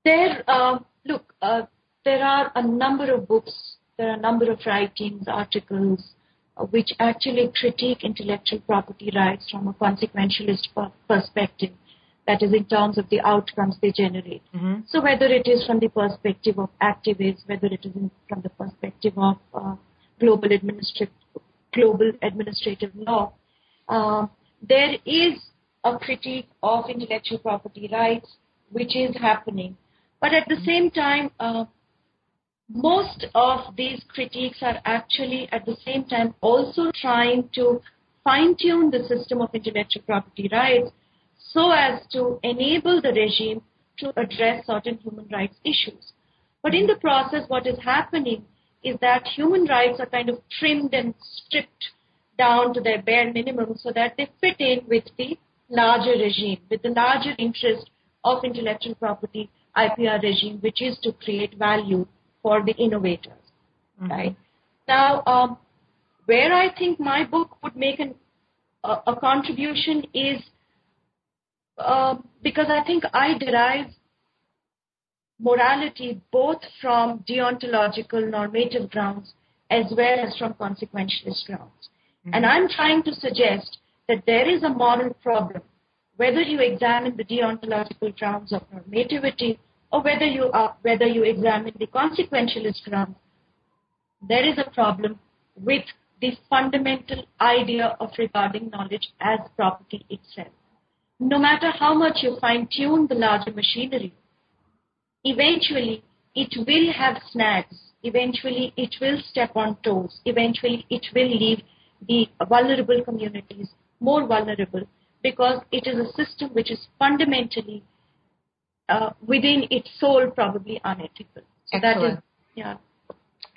There, uh, look, uh, there are a number of books, there are a number of writings, articles, uh, which actually critique intellectual property rights from a consequentialist perspective. That is, in terms of the outcomes they generate. Mm-hmm. So, whether it is from the perspective of activists, whether it is in, from the perspective of uh, global, administrative, global administrative law, uh, there is a critique of intellectual property rights which is happening. But at the same time, uh, most of these critiques are actually at the same time also trying to fine tune the system of intellectual property rights so as to enable the regime to address certain human rights issues. But in the process, what is happening is that human rights are kind of trimmed and stripped down to their bare minimum so that they fit in with the larger regime, with the larger interest of intellectual property IPR regime, which is to create value for the innovators. Mm-hmm. Right now, um, where I think my book would make an, uh, a contribution is uh, because I think I derive morality both from deontological normative grounds as well as from consequentialist grounds. Mm-hmm. And I'm trying to suggest that there is a moral problem whether you examine the deontological grounds of normativity or whether you are, whether you examine the consequentialist grounds, there is a problem with the fundamental idea of regarding knowledge as property itself. No matter how much you fine tune the larger machinery, eventually it will have snags. Eventually it will step on toes. Eventually it will leave the vulnerable communities more vulnerable because it is a system which is fundamentally uh, within its soul probably unethical. So Excellent. That is, yeah.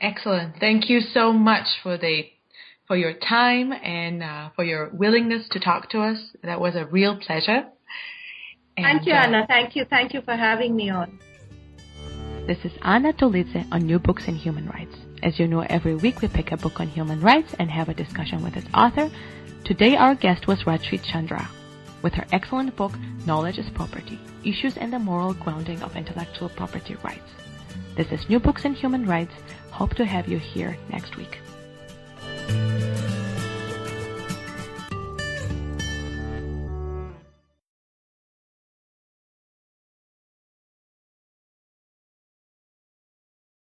Excellent. Thank you so much for the for your time and uh, for your willingness to talk to us. That was a real pleasure. And, Thank you, uh, Anna. Thank you. Thank you for having me on. This is Anna Tolidze on New Books in Human Rights. As you know, every week we pick a book on human rights and have a discussion with its author. Today our guest was Rajshri Chandra with her excellent book Knowledge is Property: Issues and the Moral Grounding of Intellectual Property Rights. This is New Books in Human Rights. Hope to have you here next week.